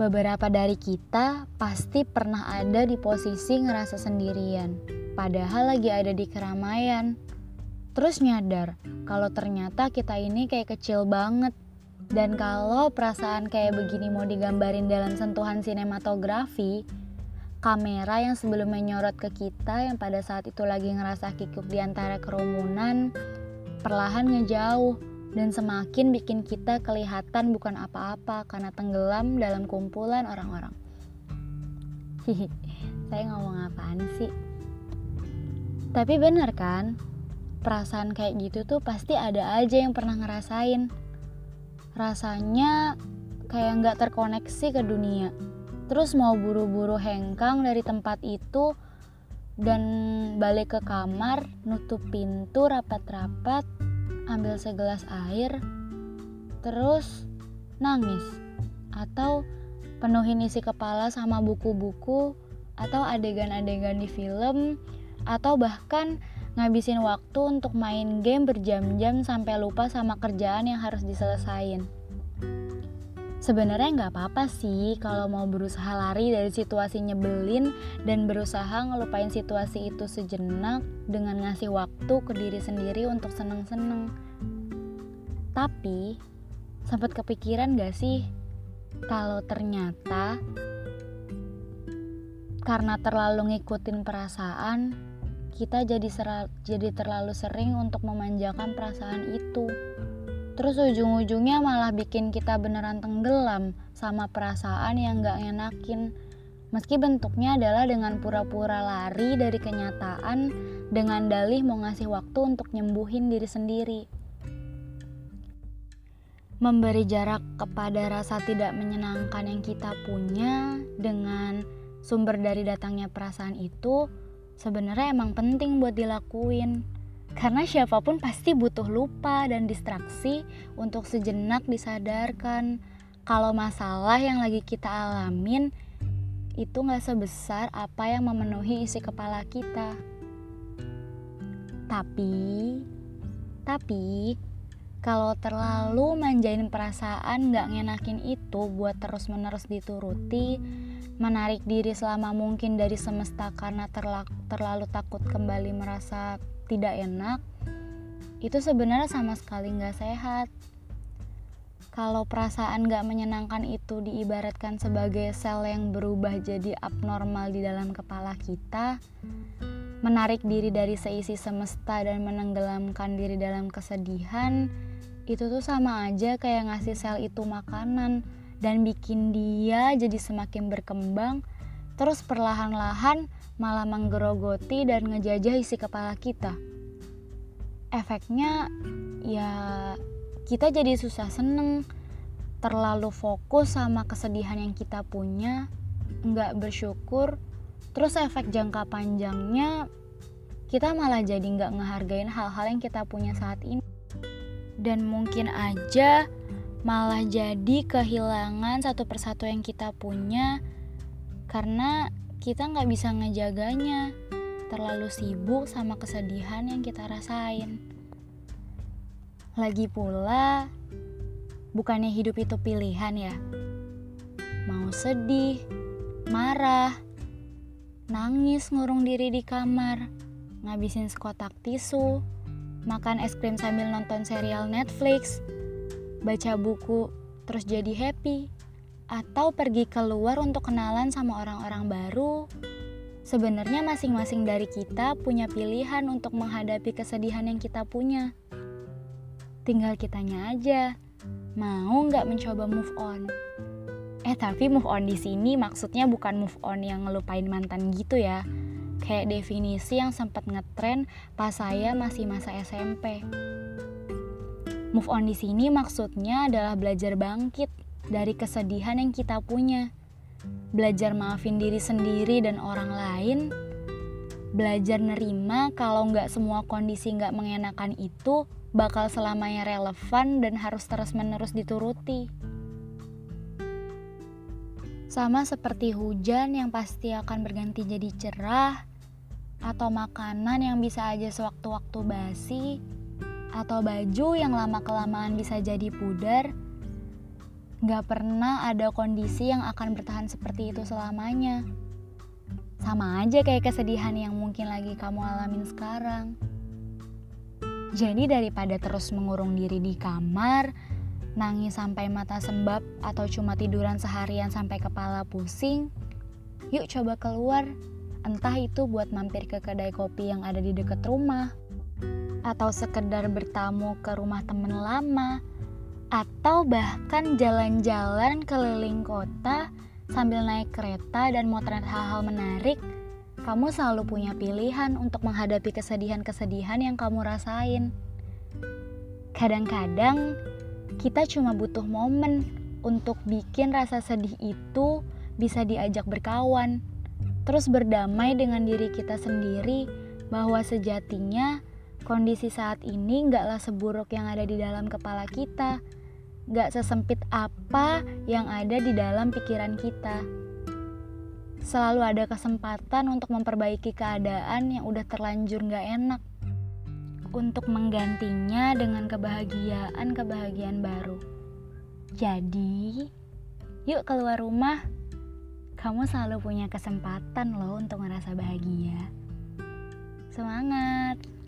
Beberapa dari kita pasti pernah ada di posisi ngerasa sendirian, padahal lagi ada di keramaian. Terus nyadar kalau ternyata kita ini kayak kecil banget. Dan kalau perasaan kayak begini mau digambarin dalam sentuhan sinematografi, kamera yang sebelumnya nyorot ke kita yang pada saat itu lagi ngerasa kikuk di antara kerumunan, perlahan ngejauh dan semakin bikin kita kelihatan bukan apa-apa karena tenggelam dalam kumpulan orang-orang. Hihi, saya ngomong apaan sih? Tapi bener kan, perasaan kayak gitu tuh pasti ada aja yang pernah ngerasain. Rasanya kayak nggak terkoneksi ke dunia. Terus mau buru-buru hengkang dari tempat itu dan balik ke kamar, nutup pintu rapat-rapat, ambil segelas air, terus nangis, atau penuhin isi kepala sama buku-buku, atau adegan-adegan di film, atau bahkan ngabisin waktu untuk main game berjam-jam sampai lupa sama kerjaan yang harus diselesain. Sebenarnya nggak apa-apa sih kalau mau berusaha lari dari situasi nyebelin dan berusaha ngelupain situasi itu sejenak dengan ngasih waktu ke diri sendiri untuk seneng-seneng. Tapi, sempat kepikiran gak sih kalau ternyata karena terlalu ngikutin perasaan, kita jadi jadi terlalu sering untuk memanjakan perasaan itu. Terus ujung-ujungnya malah bikin kita beneran tenggelam sama perasaan yang gak enakin. Meski bentuknya adalah dengan pura-pura lari dari kenyataan dengan dalih mau ngasih waktu untuk nyembuhin diri sendiri. Memberi jarak kepada rasa tidak menyenangkan yang kita punya dengan sumber dari datangnya perasaan itu sebenarnya emang penting buat dilakuin karena siapa pun pasti butuh lupa dan distraksi untuk sejenak disadarkan kalau masalah yang lagi kita alamin itu gak sebesar apa yang memenuhi isi kepala kita. Tapi, tapi kalau terlalu manjain perasaan gak ngenakin itu buat terus-menerus dituruti, menarik diri selama mungkin dari semesta karena terlalu takut kembali merasa tidak enak itu sebenarnya sama sekali nggak sehat. Kalau perasaan gak menyenangkan itu diibaratkan sebagai sel yang berubah jadi abnormal di dalam kepala kita, menarik diri dari seisi semesta dan menenggelamkan diri dalam kesedihan, itu tuh sama aja kayak ngasih sel itu makanan dan bikin dia jadi semakin berkembang, terus perlahan-lahan malah menggerogoti dan ngejajah isi kepala kita. Efeknya ya kita jadi susah seneng, terlalu fokus sama kesedihan yang kita punya, nggak bersyukur, terus efek jangka panjangnya kita malah jadi nggak ngehargain hal-hal yang kita punya saat ini. Dan mungkin aja malah jadi kehilangan satu persatu yang kita punya karena kita nggak bisa ngejaganya, terlalu sibuk sama kesedihan yang kita rasain. Lagi pula, bukannya hidup itu pilihan ya? Mau sedih, marah, nangis ngurung diri di kamar, ngabisin sekotak tisu, makan es krim sambil nonton serial Netflix, baca buku, terus jadi happy atau pergi keluar untuk kenalan sama orang-orang baru. Sebenarnya masing-masing dari kita punya pilihan untuk menghadapi kesedihan yang kita punya. Tinggal kitanya aja, mau nggak mencoba move on. Eh tapi move on di sini maksudnya bukan move on yang ngelupain mantan gitu ya. Kayak definisi yang sempat ngetren pas saya masih masa SMP. Move on di sini maksudnya adalah belajar bangkit dari kesedihan yang kita punya. Belajar maafin diri sendiri dan orang lain. Belajar nerima kalau nggak semua kondisi nggak mengenakan itu bakal selamanya relevan dan harus terus-menerus dituruti. Sama seperti hujan yang pasti akan berganti jadi cerah, atau makanan yang bisa aja sewaktu-waktu basi, atau baju yang lama-kelamaan bisa jadi pudar, Gak pernah ada kondisi yang akan bertahan seperti itu selamanya. Sama aja kayak kesedihan yang mungkin lagi kamu alamin sekarang. Jadi daripada terus mengurung diri di kamar, nangis sampai mata sembab atau cuma tiduran seharian sampai kepala pusing, yuk coba keluar. Entah itu buat mampir ke kedai kopi yang ada di dekat rumah, atau sekedar bertamu ke rumah temen lama, atau bahkan jalan-jalan keliling kota sambil naik kereta dan motret hal-hal menarik, kamu selalu punya pilihan untuk menghadapi kesedihan-kesedihan yang kamu rasain. Kadang-kadang kita cuma butuh momen untuk bikin rasa sedih itu bisa diajak berkawan, terus berdamai dengan diri kita sendiri bahwa sejatinya kondisi saat ini gaklah seburuk yang ada di dalam kepala kita, gak sesempit apa yang ada di dalam pikiran kita. Selalu ada kesempatan untuk memperbaiki keadaan yang udah terlanjur gak enak untuk menggantinya dengan kebahagiaan-kebahagiaan baru. Jadi, yuk keluar rumah. Kamu selalu punya kesempatan loh untuk merasa bahagia. Semangat!